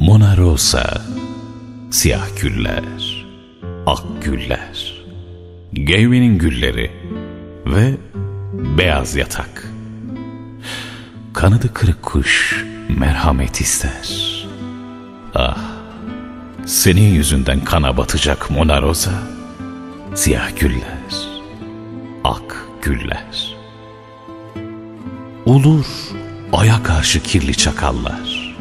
Mona Rosa, siyah güller, ak güller, geyvenin gülleri ve beyaz yatak. Kanadı kırık kuş merhamet ister. Ah, senin yüzünden kana batacak Mona Rosa, siyah güller, ak güller. Olur aya karşı kirli çakallar.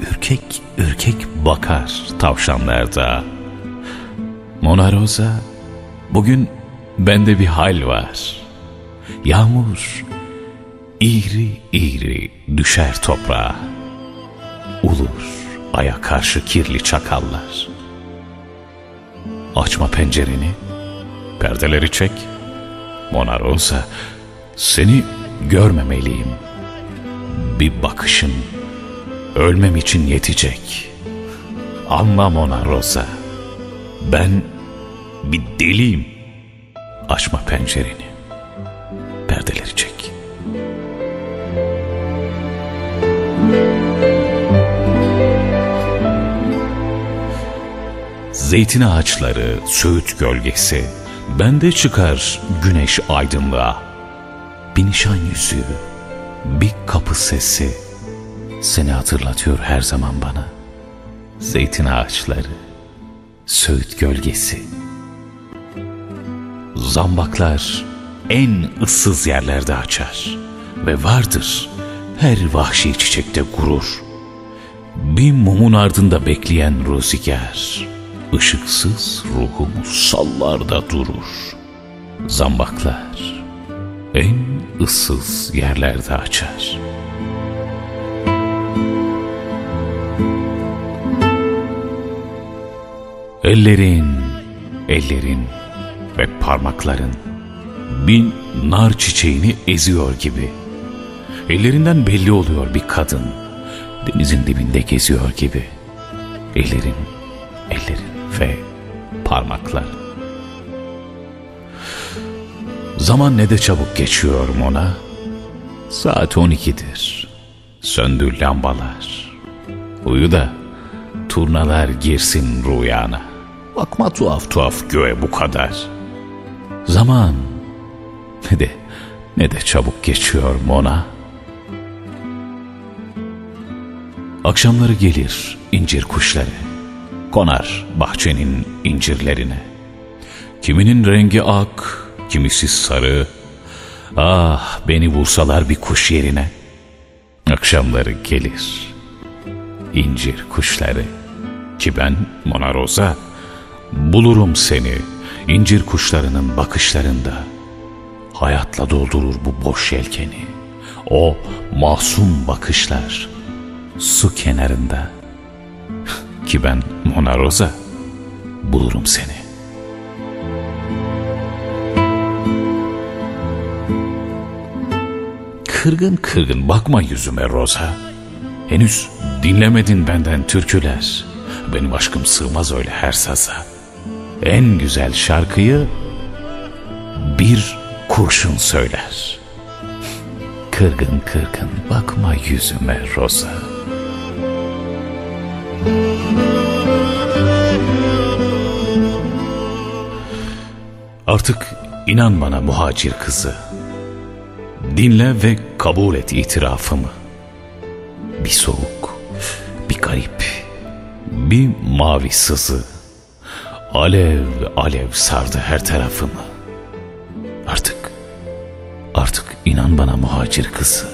Ürkek ürkek bakar tavşanlar da. Mona Rosa, bugün bende bir hal var. Yağmur iğri iğri düşer toprağa. Ulur aya karşı kirli çakallar. Açma pencereni, perdeleri çek. Mona Rosa, seni görmemeliyim. Bir bakışın ölmem için yetecek. Anla Mona Rosa, ben bir deliyim. Açma pencereni, Zeytin ağaçları, söğüt gölgesi, bende çıkar güneş aydınlığa. Bir nişan yüzüğü, bir kapı sesi, seni hatırlatıyor her zaman bana. Zeytin ağaçları, söğüt gölgesi. Zambaklar en ıssız yerlerde açar ve vardır her vahşi çiçekte gurur. Bir mumun ardında bekleyen rüzgar, ışıksız ruhumu sallarda durur. Zambaklar en ıssız yerlerde açar. Ellerin, ellerin ve parmakların bir nar çiçeğini eziyor gibi. Ellerinden belli oluyor bir kadın, denizin dibinde geziyor gibi. Ellerin, ellerin ve parmaklar. Zaman ne de çabuk geçiyor ona. Saat 12'dir. Söndü lambalar. Uyu da turnalar girsin rüyana. Bakma tuhaf tuhaf göğe bu kadar. Zaman ne de ne de çabuk geçiyor Mona. Akşamları gelir incir kuşları. Konar bahçenin incirlerine. Kiminin rengi ak, kimisi sarı. Ah beni vursalar bir kuş yerine. Akşamları gelir incir kuşları. Ki ben Mona Rosa bulurum seni incir kuşlarının bakışlarında. Hayatla doldurur bu boş yelkeni. O masum bakışlar su kenarında. Ki ben Mona Rosa bulurum seni. Kırgın kırgın bakma yüzüme Rosa. Henüz dinlemedin benden türküler. Benim aşkım sığmaz öyle her saza. En güzel şarkıyı bir kurşun söyler. Kırgın kırgın bakma yüzüme Rosa. Artık inan bana muhacir kızı. Dinle ve kabul et itirafımı. Bir soğuk, bir garip, bir mavi sızı. Alev alev sardı her tarafımı. Artık, artık inan bana muhacir kızı.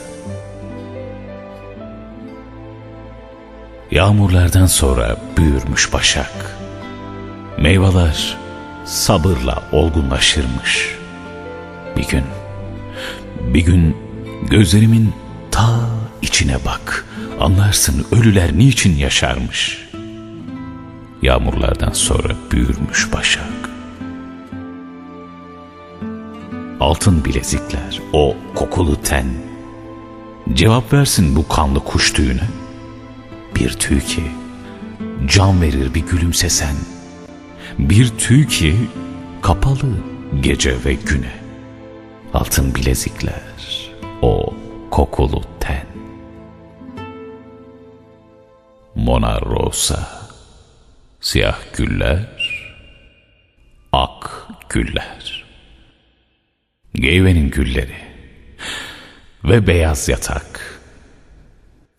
Yağmurlardan sonra büyürmüş başak. Meyveler sabırla olgunlaşırmış. Bir gün, bir gün gözlerimin ta içine bak. Anlarsın ölüler niçin yaşarmış. Yağmurlardan sonra büyürmüş başak. Altın bilezikler, o kokulu ten. Cevap versin bu kanlı kuş tüyüne. Bir tüy ki can verir bir gülümsesen. Bir tüy ki kapalı gece ve güne. Altın bilezikler, o kokulu ten. Mona Rosa, siyah güller, ak güller. Geyvenin gülleri ve beyaz yatak.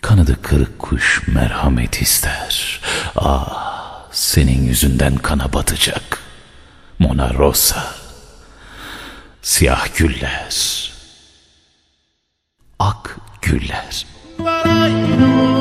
Kanadı kırık kuş merhamet ister. Ah, senin yüzünden kana batacak. Mona Rosa, siyah güller, ak güller. Vay,